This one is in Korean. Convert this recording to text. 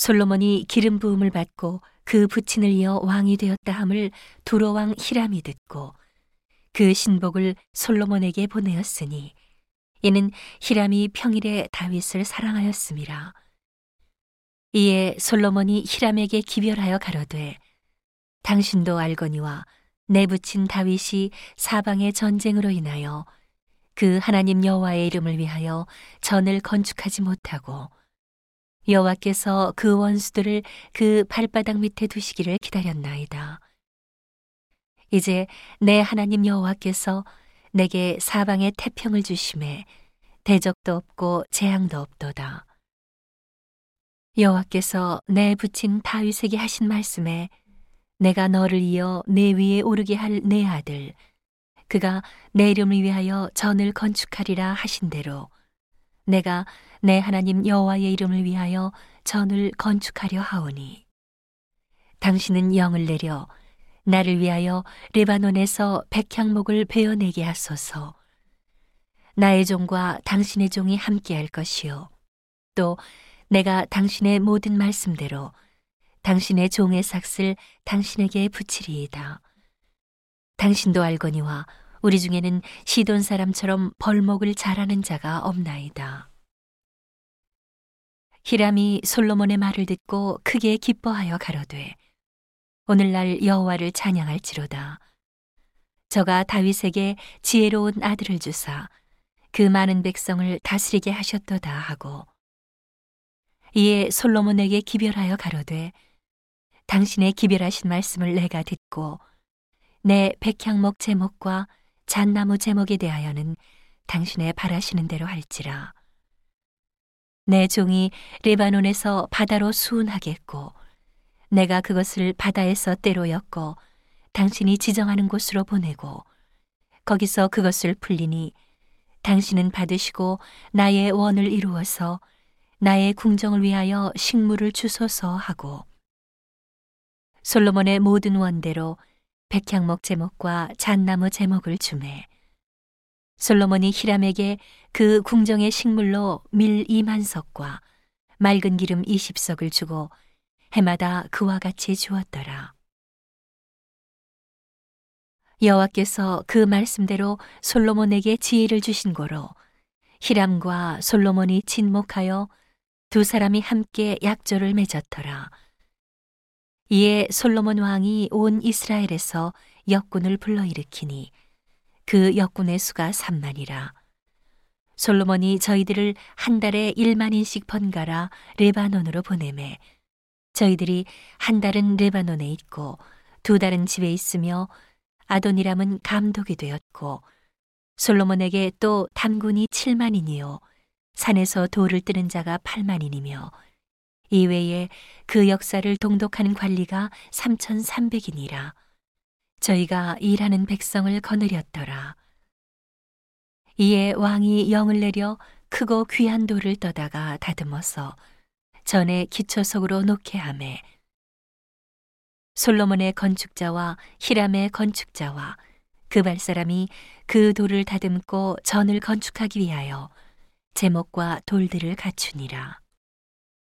솔로몬이 기름 부음을 받고 그 부친을 이어 왕이 되었다 함을 두로 왕 히람이 듣고 그 신복을 솔로몬에게 보내었으니 이는 히람이 평일에 다윗을 사랑하였음이라. 이에 솔로몬이 히람에게 기별하여 가로되 당신도 알거니와 내 부친 다윗이 사방의 전쟁으로 인하여 그 하나님 여호와의 이름을 위하여 전을 건축하지 못하고 여호와께서 그 원수들을 그 발바닥 밑에 두시기를 기다렸나이다. 이제 내 하나님 여호와께서 내게 사방에 태평을 주심에 대적도 없고 재앙도 없도다. 여호와께서 내 부친 다윗에게 하신 말씀에 내가 너를 이어 내 위에 오르게 할 내 아들 그가 내 이름을 위하여 전을 건축하리라 하신 대로 내가 내 하나님 여호와의 이름을 위하여 전을 건축하려 하오니. 당신은 영을 내려 나를 위하여 레바논에서 백향목을 베어내게 하소서. 나의 종과 당신의 종이 함께할 것이요. 또 내가 당신의 모든 말씀대로 당신의 종의 삭슬 당신에게 붙이리이다. 당신도 알거니와 우리 중에는 시돈 사람처럼 벌목을 잘하는 자가 없나이다. 히람이 솔로몬의 말을 듣고 크게 기뻐하여 가로되 오늘날 여호와를 찬양할지로다. 저가 다윗에게 지혜로운 아들을 주사 그 많은 백성을 다스리게 하셨도다 하고 이에 솔로몬에게 기별하여 가로되 당신의 기별하신 말씀을 내가 듣고 내 백향목 제목과 잣나무 제목에 대하여는 당신의 바라시는 대로 할지라. 내 종이 레바논에서 바다로 수운하겠고 내가 그것을 바다에서 때로 엮어 당신이 지정하는 곳으로 보내고 거기서 그것을 풀리니 당신은 받으시고 나의 원을 이루어서 나의 궁정을 위하여 식물을 주소서 하고 솔로몬의 모든 원대로 백향목 제목과 잣나무 제목을 주매 솔로몬이 히람에게 그 궁정의 식물로 밀 2만 석과 맑은 기름 20석을 주고 해마다 그와 같이 주었더라. 여호와께서 그 말씀대로 솔로몬에게 지혜를 주신 고로 히람과 솔로몬이 친목하여 두 사람이 함께 약조를 맺었더라. 이에 솔로몬 왕이 온 이스라엘에서 역군을 불러일으키니 그 역군의 수가 3만이라. 솔로몬이 저희들을 한 달에 1만인씩 번갈아 레바논으로 보내매 저희들이 한 달은 레바논에 있고 두 달은 집에 있으며 아도니람은 감독이 되었고 솔로몬에게 또 단군이 7만이니요 산에서 돌을 뜨는 자가 8만인이며 이외에 그 역사를 동독하는 관리가 3,300이니라. 저희가 일하는 백성을 거느렸더라. 이에 왕이 영을 내려 크고 귀한 돌을 떠다가 다듬어서 전에 기초석으로 놓게 하매 솔로몬의 건축자와 히람의 건축자와 그발 사람이 그 돌을 다듬고 전을 건축하기 위하여 제목과 돌들을 갖추니라.